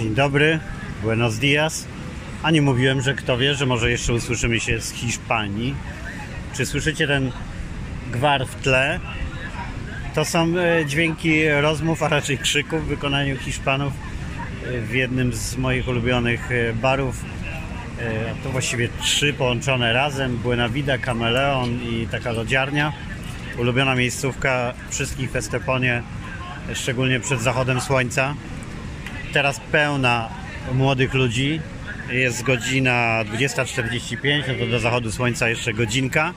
Dzień dobry, buenos dias. A nie mówiłem, że kto wie, że może jeszcze usłyszymy się z Hiszpanii. Czy słyszycie ten gwar w tle? To są e, dźwięki rozmów, a raczej krzyków w wykonaniu Hiszpanów e, w jednym z moich ulubionych e, barów. To właściwie trzy połączone razem. Buena Vida, Kameleon i taka lodziarnia. Ulubiona miejscówka wszystkich w Esteponie, szczególnie przed zachodem słońca. Teraz pełna młodych ludzi. Jest godzina 20.45, no to do zachodu słońca jeszcze godzinka.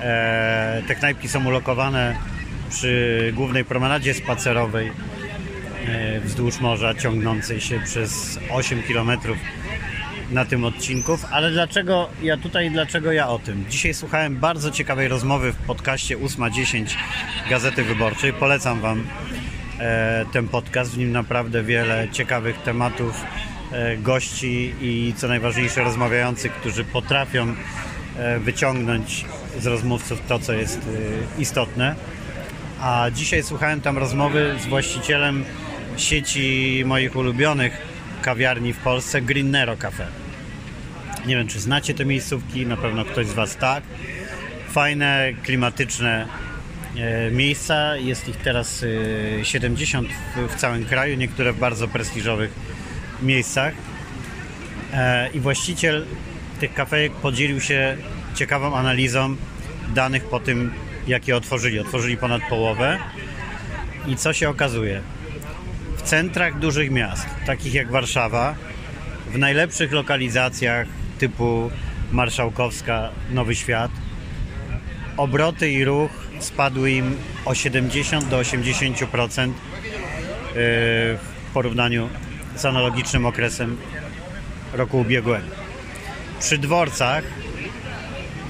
E, Te knajpki są ulokowane przy głównej promenadzie spacerowej e, wzdłuż morza, ciągnącej się przez 8 km na tym odcinków. Ale dlaczego ja tutaj, dlaczego ja o tym? Dzisiaj słuchałem bardzo ciekawej rozmowy w podcaście 8.10 Gazety Wyborczej. Polecam Wam ten podcast. W nim naprawdę wiele ciekawych tematów, e, gości i co najważniejsze rozmawiających, którzy potrafią e, wyciągnąć z rozmówców to, co jest e, istotne. A dzisiaj słuchałem tam rozmowy z właścicielem sieci moich ulubionych kawiarni w Polsce, Green Nero Cafe. Nie wiem, czy znacie te miejscówki, na pewno ktoś z Was tak. Fajne, klimatyczne e, miejsca. Jest ich teraz e, 70 w, w całym kraju, niektóre w bardzo prestiżowych miejscach. E, I właściciel tych kafejek podzielił się ciekawą analizą danych po tym, jakie otworzyli. Otworzyli ponad połowę. I co się okazuje? W centrach dużych miast, takich jak Warszawa, w najlepszych lokalizacjach typu Marszałkowska, Nowy Świat, obroty i ruch spadły im o 70 do 80% yy, w porównaniu z analogicznym okresem roku ubiegłego. Przy dworcach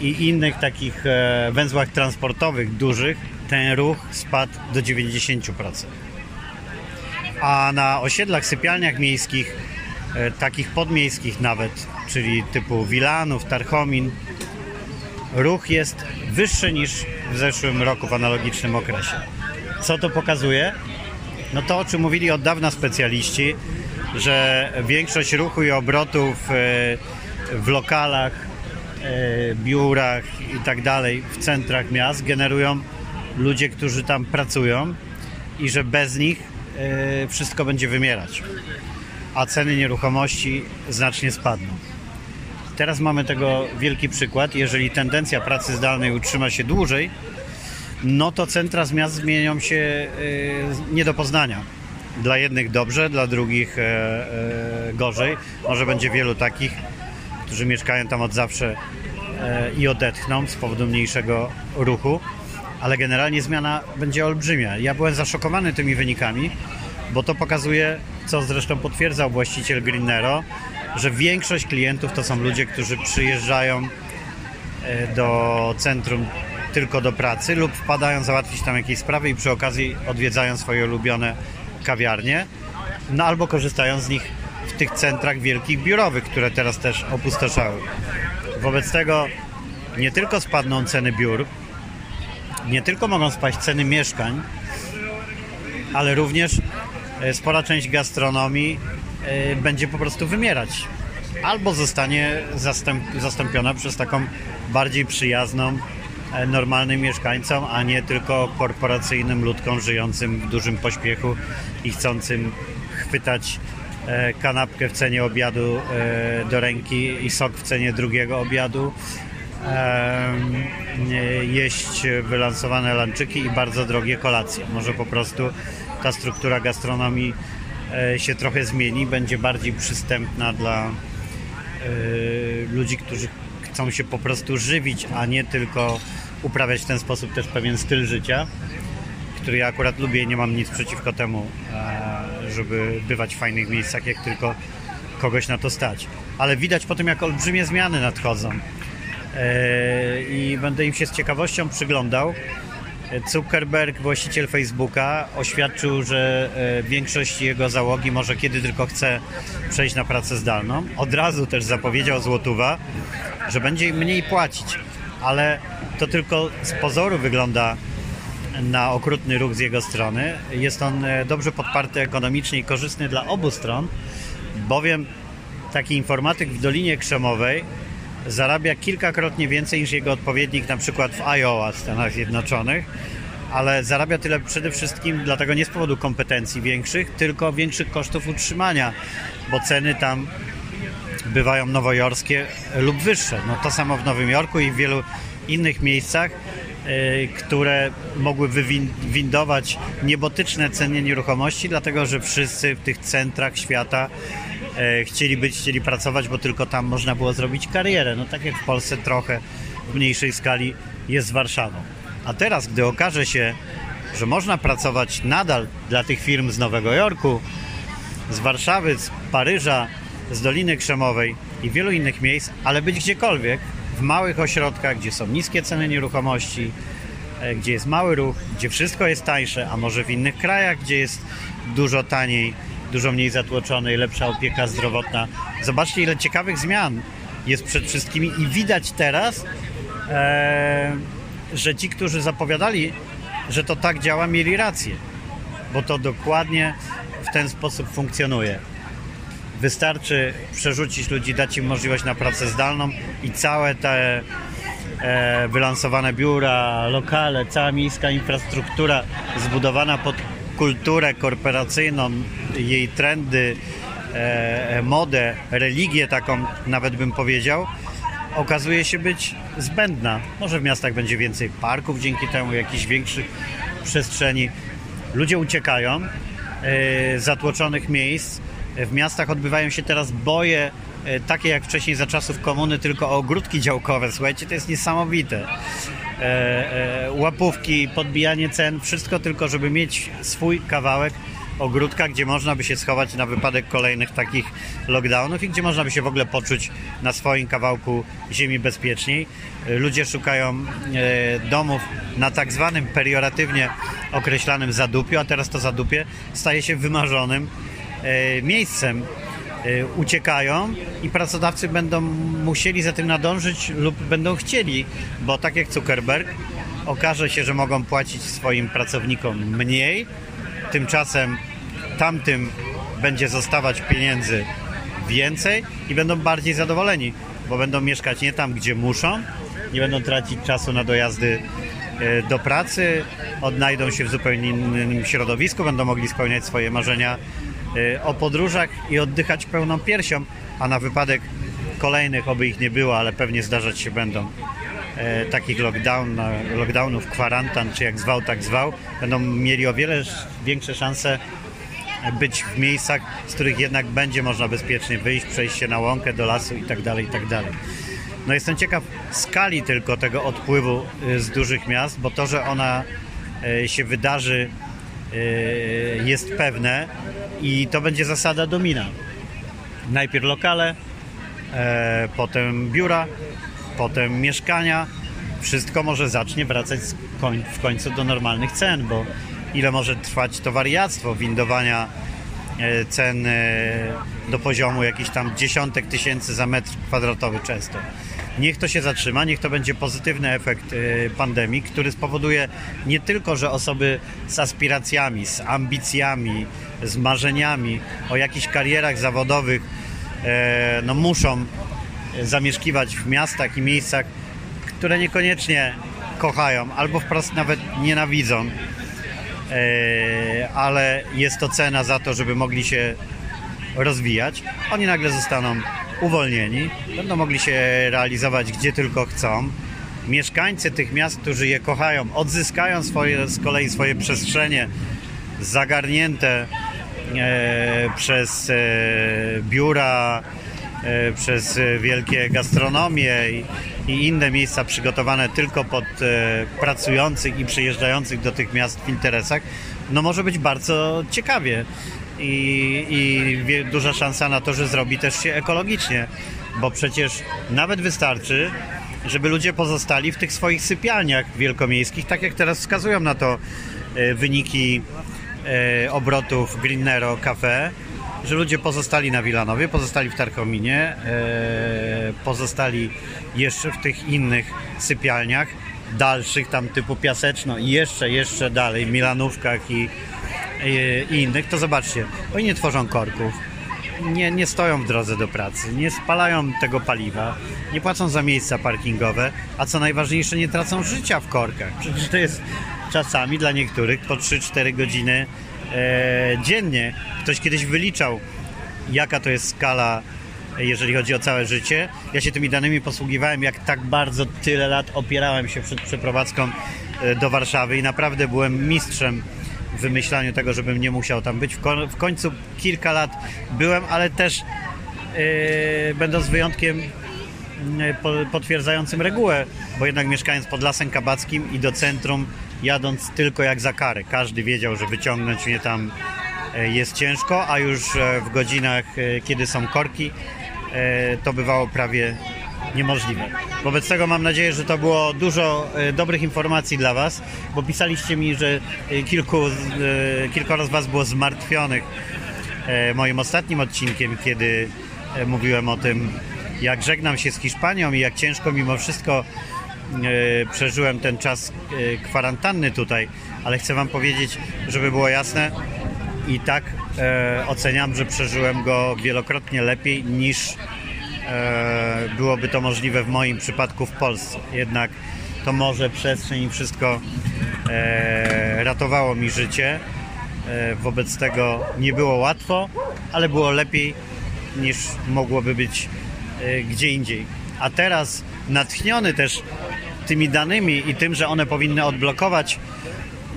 i innych takich e, węzłach transportowych dużych ten ruch spadł do 90%. A na osiedlach, sypialniach miejskich, e, takich podmiejskich nawet, czyli typu Wilanów, Tarchomin, ruch jest wyższy niż w zeszłym roku w analogicznym okresie. Co to pokazuje? No to, o czym mówili od dawna specjaliści, że większość ruchu i obrotów e, w lokalach, e, biurach i tak dalej w centrach miast generują ludzie, którzy tam pracują i że bez nich e, wszystko będzie wymierać, a ceny nieruchomości znacznie spadną. Teraz mamy tego wielki przykład. Jeżeli tendencja pracy zdalnej utrzyma się dłużej, no to centra z miast zmienią się e, nie do poznania. Dla jednych dobrze, dla drugich e, e, gorzej. Może będzie wielu takich, którzy mieszkają tam od zawsze e, i odetchną z powodu mniejszego ruchu, ale generalnie zmiana będzie olbrzymia. Ja byłem zaszokowany tymi wynikami, bo to pokazuje, co zresztą potwierdzał właściciel Greenero, że większość klientów to są ludzie, którzy przyjeżdżają e, do centrum tylko do pracy lub wpadają załatwić tam jakieś sprawy i przy okazji odwiedzają swoje ulubione kawiarnie, no albo korzystają z nich w tych centrach wielkich biurowych, które teraz też opustoszały. Wobec tego nie tylko spadną ceny biur, nie tylko mogą spaść ceny mieszkań, ale również e, spora część gastronomii będzie po prostu wymierać. Albo zostanie zastęp, zastąpiona przez taką bardziej przyjazną, e, normalnym mieszkańcom, a nie tylko korporacyjnym ludkom żyjącym w dużym pośpiechu i chcącym chwytać e, kanapkę w cenie obiadu e, do ręki i sok w cenie drugiego obiadu, jeść wylansowane lanczyki i bardzo drogie kolacje. Może po prostu ta struktura gastronomii się trochę zmieni, będzie bardziej przystępna dla e, ludzi, którzy chcą się po prostu żywić, a nie tylko uprawiać w ten sposób też pewien styl życia, który ja akurat lubię i nie mam nic przeciwko temu, e, żeby bywać w fajnych miejscach, jak tylko kogoś na to stać. Ale widać po tym, jak olbrzymie zmiany nadchodzą. E, I będę im się z ciekawością przyglądał. Zuckerberg, właściciel Facebooka, oświadczył, że e, większość jego załogi może kiedy tylko chce przejść na pracę zdalną. Od razu też zapowiedział Złotuwa, że będzie mniej płacić, ale to tylko z pozoru wygląda na okrutny ruch z jego strony. Jest on e, dobrze podparty ekonomicznie i korzystny dla obu stron, bowiem taki informatyk w Dolinie Krzemowej zarabia kilkakrotnie więcej niż jego odpowiednik na przykład w Iowa, Stanach Zjednoczonych, ale zarabia tyle przede wszystkim dlatego nie z powodu kompetencji większych, tylko większych kosztów utrzymania, bo ceny tam bywają nowojorskie lub wyższe. No to samo w Nowym Jorku i w wielu innych miejscach, yy, które mogły wywindować niebotyczne ceny nieruchomości, dlatego że wszyscy w tych centrach świata chcieli być, chcieli pracować, bo tylko tam można było zrobić karierę. No tak jak w Polsce trochę w mniejszej skali jest z Warszawą. A teraz, gdy okaże się, że można pracować nadal dla tych firm z Nowego Jorku, z Warszawy, z Paryża, z Doliny Krzemowej i wielu innych miejsc, ale być gdziekolwiek, w małych ośrodkach, gdzie są niskie ceny nieruchomości, e, gdzie jest mały ruch, gdzie wszystko jest tańsze, a może w innych krajach, gdzie jest dużo taniej, dużo mniej zatłoczone i lepsza opieka zdrowotna. Zobaczcie, ile ciekawych zmian jest przed wszystkimi i widać teraz, e, że ci, którzy zapowiadali, że to tak działa, mieli rację, bo to dokładnie w ten sposób funkcjonuje. Wystarczy przerzucić ludzi, dać im możliwość na pracę zdalną i całe te e, wylansowane biura, lokale, cała miejska infrastruktura zbudowana pod kulturę korporacyjną, jej trendy, e, modę, religię taką nawet bym powiedział, okazuje się być zbędna. Może w miastach będzie więcej parków dzięki temu, jakichś większych przestrzeni. Ludzie uciekają e, z zatłoczonych miejsc, w miastach odbywają się teraz boje e, takie jak wcześniej za czasów komuny, tylko o ogródki działkowe. Słuchajcie, to jest niesamowite. E, e, łapówki, podbijanie cen, wszystko tylko, żeby mieć swój kawałek ogródka, gdzie można by się schować na wypadek kolejnych takich lockdownów i gdzie można by się w ogóle poczuć na swoim kawałku ziemi bezpieczniej. Ludzie szukają domów na tak zwanym perioratywnie określanym zadupiu, a teraz to zadupie staje się wymarzonym E, miejscem e, uciekają i pracodawcy będą musieli za tym nadążyć lub będą chcieli, bo tak jak Zuckerberg okaże się, że mogą płacić swoim pracownikom mniej, tymczasem tamtym będzie zostawać pieniędzy więcej i będą bardziej zadowoleni, bo będą mieszkać nie tam, gdzie muszą, nie będą tracić czasu na dojazdy e, do pracy, odnajdą się w zupełnie innym środowisku, będą mogli spełniać swoje marzenia Y, o podróżach i oddychać pełną piersią, a na wypadek kolejnych, oby ich nie było, ale pewnie zdarzać się będą, y, takich lockdown, lockdownów, kwarantan, czy jak zwał, tak zwał, będą mieli o wiele większe szanse być w miejscach, z których jednak będzie można bezpiecznie wyjść, przejść się na łąkę, do lasu i tak dalej, i tak. No jestem ciekaw skali tylko tego odpływu y, z dużych miast, bo to, że ona się wydarzy jest pewne, i to będzie zasada domina. Najpierw lokale, e, potem biura, potem mieszkania. Wszystko może zacznie wracać w końcu do normalnych cen, bo ile może trwać to wariactwo windowania e, cen do poziomu jakichś tam dziesiątek tysięcy za metr kwadratowy często. Niech to się zatrzyma, niech to będzie pozytywny efekt y, pandemii, który spowoduje nie tylko, że osoby z aspiracjami, z ambicjami, z marzeniami o jakichś karierach zawodowych e, no, muszą zamieszkiwać w miastach i miejscach, które niekoniecznie kochają albo wprost nawet nienawidzą, e, ale jest to cena za to, żeby mogli się rozwijać. Oni nagle zostaną uwolnieni, będą mogli się realizować gdzie tylko chcą. Mieszkańcy tych miast, którzy je kochają, odzyskają swoje, z kolei swoje przestrzenie zagarnięte e, przez e, biura, e, przez wielkie gastronomie i, i, inne miejsca przygotowane tylko pod e, pracujących i przyjeżdżających do tych miast w interesach, no może być bardzo ciekawie i, i duża szansa na to, że zrobi też się ekologicznie, bo przecież nawet wystarczy, żeby ludzie pozostali w tych swoich sypialniach wielkomiejskich, tak jak teraz wskazują na to e, wyniki e, obrotów Greenero Cafe, że ludzie pozostali na Wilanowie, pozostali w Tarkominie, e, pozostali jeszcze w tych innych sypialniach, dalszych, tam typu Piaseczno i jeszcze, jeszcze dalej, Milanówkach i, i, innych, to zobaczcie, oni nie tworzą korków, nie, nie stoją w drodze do pracy, nie spalają tego paliwa, nie płacą za miejsca parkingowe, a co najważniejsze, nie tracą życia w korkach. Przecież to jest czasami dla niektórych po 3-4 godziny e, dziennie. Ktoś kiedyś wyliczał, jaka to jest skala, jeżeli chodzi o całe życie. Ja się tymi danymi posługiwałem, jak tak bardzo tyle lat opierałem się przed przeprowadzką e, do Warszawy i naprawdę byłem mistrzem wymyślaniu tego, żebym nie musiał tam być. W, ko- w końcu kilka lat byłem, ale też e, będąc wyjątkiem e, po- potwierdzającym regułę, bo jednak mieszkając pod Lasem Kabackim i do centrum jadąc tylko jak za karę. Każdy wiedział, że wyciągnąć mnie tam e, jest ciężko, a już e, w godzinach, e, kiedy są korki, to bywało prawie niemożliwe. Wobec tego mam nadzieję, że to było dużo e, dobrych informacji dla Was, bo pisaliście mi, że e, kilku, e, kilkoro z Was było zmartwionych moim ostatnim odcinkiem, kiedy mówiłem o tym, jak żegnam się z Hiszpanią i jak ciężko mimo wszystko przeżyłem ten czas kwarantanny tutaj, ale chcę Wam powiedzieć, żeby było jasne, i tak oceniam, że przeżyłem go wielokrotnie lepiej niż byłoby to możliwe w moim przypadku w Polsce. Jednak to morze, przestrzeń i wszystko e, ratowało mi życie. E, wobec tego nie było łatwo, ale było lepiej niż mogłoby być e, gdzie indziej. A teraz natchniony też tymi danymi i tym, że one powinny odblokować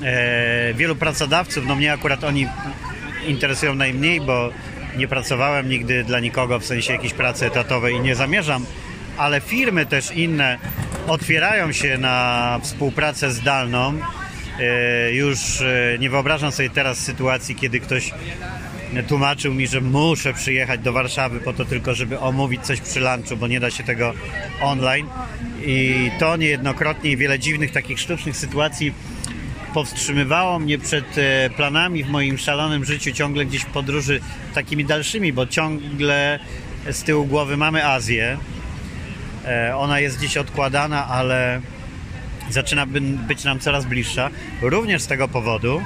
e, wielu pracodawców, no mnie akurat oni interesują najmniej, bo nie pracowałem nigdy dla nikogo w sensie jakiejś pracy etatowej i nie zamierzam, ale firmy też inne otwierają się na współpracę zdalną. E, już e, nie wyobrażam sobie teraz sytuacji, kiedy ktoś tłumaczył mi, że muszę przyjechać do Warszawy po to tylko, żeby omówić coś przy lunchu, bo nie da się tego online. I to niejednokrotnie i wiele dziwnych takich sztucznych sytuacji powstrzymywało mnie przed e, planami w moim szalonym życiu ciągle gdzieś podróży takimi dalszymi, bo ciągle z tyłu głowy mamy Azję. E, Ona jest gdzieś odkładana, ale zaczyna by- być nam coraz bliższa. Również z tego powodu,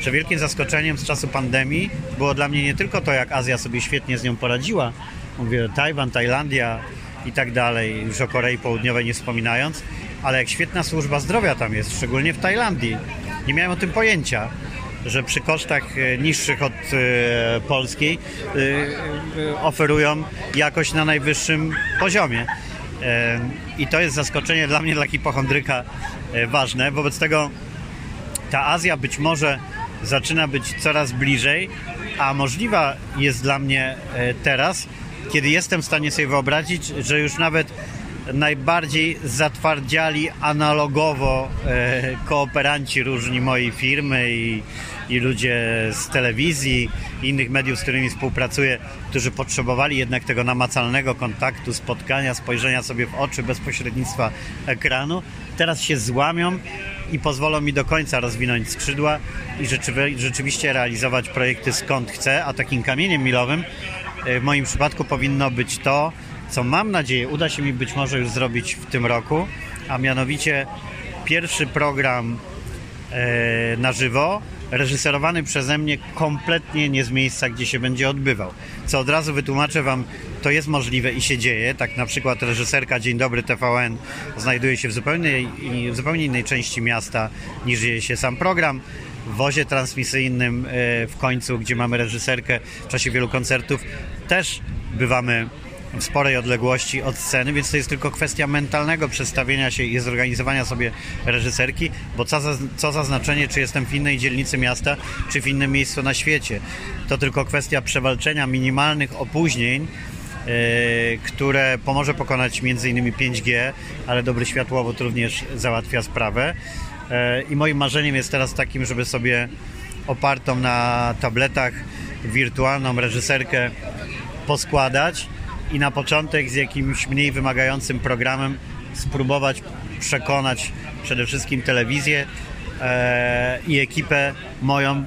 że wielkim zaskoczeniem z czasu pandemii było dla mnie nie tylko to, jak Azja sobie świetnie z nią poradziła, mówię Tajwan, Tajlandia i tak dalej, już o Korei Południowej nie wspominając, ale jak świetna służba zdrowia tam jest, szczególnie w Tajlandii. Nie miałem o tym pojęcia, że przy kosztach e, niższych od e, polskiej e, oferują jakość na najwyższym poziomie. I to jest zaskoczenie dla mnie, dla hipochondryka ważne. Wobec tego ta Azja być może zaczyna być coraz bliżej, a możliwa jest dla mnie teraz, kiedy jestem w stanie sobie wyobrazić, że już nawet najbardziej zatwardziali analogowo e, kooperanci różni mojej firmy i, i ludzie z telewizji i innych mediów, z którymi współpracuję, którzy potrzebowali jednak tego namacalnego kontaktu, spotkania, spojrzenia sobie w oczy bez pośrednictwa ekranu, teraz się złamią i pozwolą mi do końca rozwinąć skrzydła i rzeczywi- rzeczywiście realizować projekty skąd chcę, a takim kamieniem milowym e, w moim przypadku powinno być to, co mam nadzieję uda się mi być może już zrobić w tym roku, a mianowicie pierwszy program e, na żywo, reżyserowany przeze mnie kompletnie nie z miejsca, gdzie się będzie odbywał. Co od razu wytłumaczę Wam, to jest możliwe i się dzieje. Tak na przykład reżyserka Dzień Dobry TVN znajduje się w zupełnie, w zupełnie innej części miasta niż dzieje się sam program. W wozie transmisyjnym e, w końcu, gdzie mamy reżyserkę w czasie wielu koncertów, też bywamy sporej odległości od sceny, więc to jest tylko kwestia mentalnego przestawienia się i zorganizowania sobie reżyserki, bo co za, co za znaczenie, czy jestem w innej dzielnicy miasta, czy w innym miejscu na świecie. To tylko kwestia przewalczenia minimalnych opóźnień, e, które pomoże pokonać m.in. 5G, ale dobry światłowód również załatwia sprawę. E, I moim marzeniem jest teraz takim, żeby sobie opartą na tabletach wirtualną reżyserkę poskładać i na początek z jakimś mniej wymagającym programem spróbować przekonać przede wszystkim telewizję e, i ekipę moją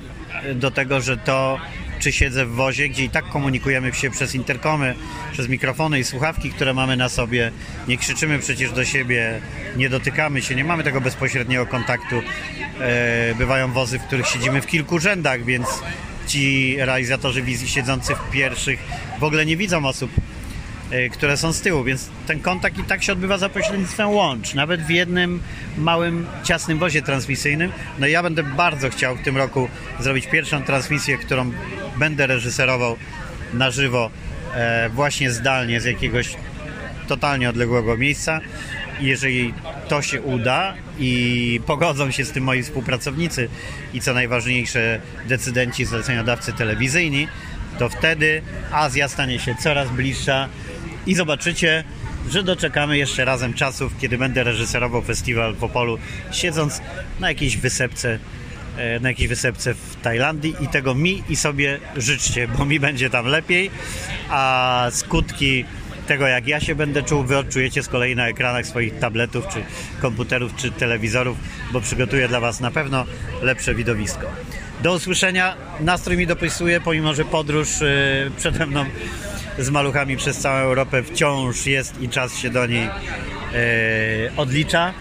do tego, że to czy siedzę w wozie, gdzie i tak komunikujemy się przez interkomy, przez mikrofony i słuchawki, które mamy na sobie. Nie krzyczymy przecież do siebie, nie dotykamy się, nie mamy tego bezpośredniego kontaktu. E, bywają wozy, w których siedzimy w kilku rzędach, więc ci realizatorzy wizji siedzący w pierwszych w ogóle nie widzą osób, e, które są z tyłu, więc ten kontakt i tak się odbywa za pośrednictwem łącz, nawet w jednym małym, ciasnym wozie transmisyjnym. No i ja będę bardzo chciał w tym roku zrobić pierwszą transmisję, którą będę reżyserował na żywo, e, właśnie zdalnie z jakiegoś totalnie odległego miejsca. Jeżeli to się uda i pogodzą się z tym moi współpracownicy i co najważniejsze decydenci, zleceniodawcy telewizyjni, to wtedy Azja stanie się coraz bliższa i zobaczycie, że doczekamy jeszcze razem czasów, kiedy będę reżyserował festiwal w Opolu, siedząc na jakiejś wysepce e, na jakiejś wysepce w Tajlandii i tego mi i sobie życzcie, bo mi będzie tam lepiej, a skutki tego, jak ja się będę czuł, wy odczujecie z kolei na ekranach swoich tabletów, czy komputerów, czy telewizorów, bo przygotuję dla was na pewno lepsze widowisko. Do usłyszenia. Nastrój mi dopisuje, pomimo że podróż yy, przede mną z maluchami przez całą Europę wciąż jest i czas się do niej yy, odlicza,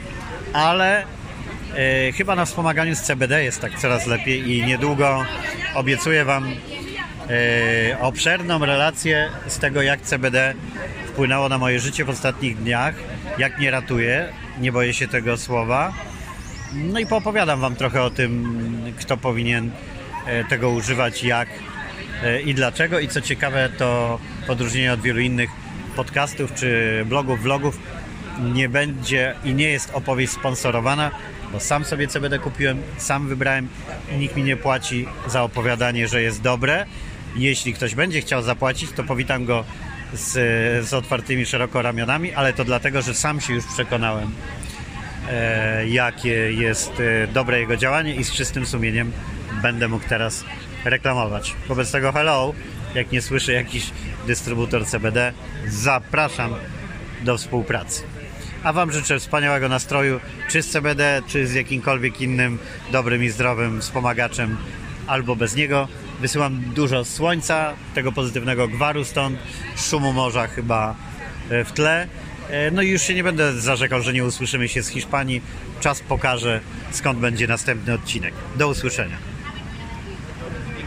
ale yy, chyba na wspomaganiu z CBD jest tak coraz lepiej i niedługo obiecuję Wam yy, obszerną relację z tego, jak CBD wpłynęło na moje życie w ostatnich dniach, jak mnie ratuje, nie boję się tego słowa. No i poopowiadam Wam trochę o tym, kto powinien e, tego używać, jak e, i dlaczego. I co ciekawe, to w odróżnieniu od wielu innych podcastów czy blogów, vlogów, nie będzie i nie jest opowieść sponsorowana, bo sam sobie CBD kupiłem, sam wybrałem i nikt mi nie płaci za opowiadanie, że jest dobre. Jeśli ktoś będzie chciał zapłacić, to powitam go z, z otwartymi szeroko ramionami, ale to dlatego, że sam się już przekonałem, e, jakie jest e, dobre jego działanie i z czystym sumieniem będę mógł teraz reklamować. Wobec tego hello, jak nie słyszę jakiś dystrybutor CBD, zapraszam do współpracy. A Wam życzę wspaniałego nastroju, czy z CBD, czy z jakimkolwiek innym dobrym i zdrowym wspomagaczem, albo bez niego. Wysyłam dużo słońca, tego pozytywnego gwaru stąd, szumu morza chyba e, w tle. E, No i już się nie będę zarzekał, że nie usłyszymy się z Hiszpanii. Czas pokaże, skąd będzie następny odcinek. Do usłyszenia.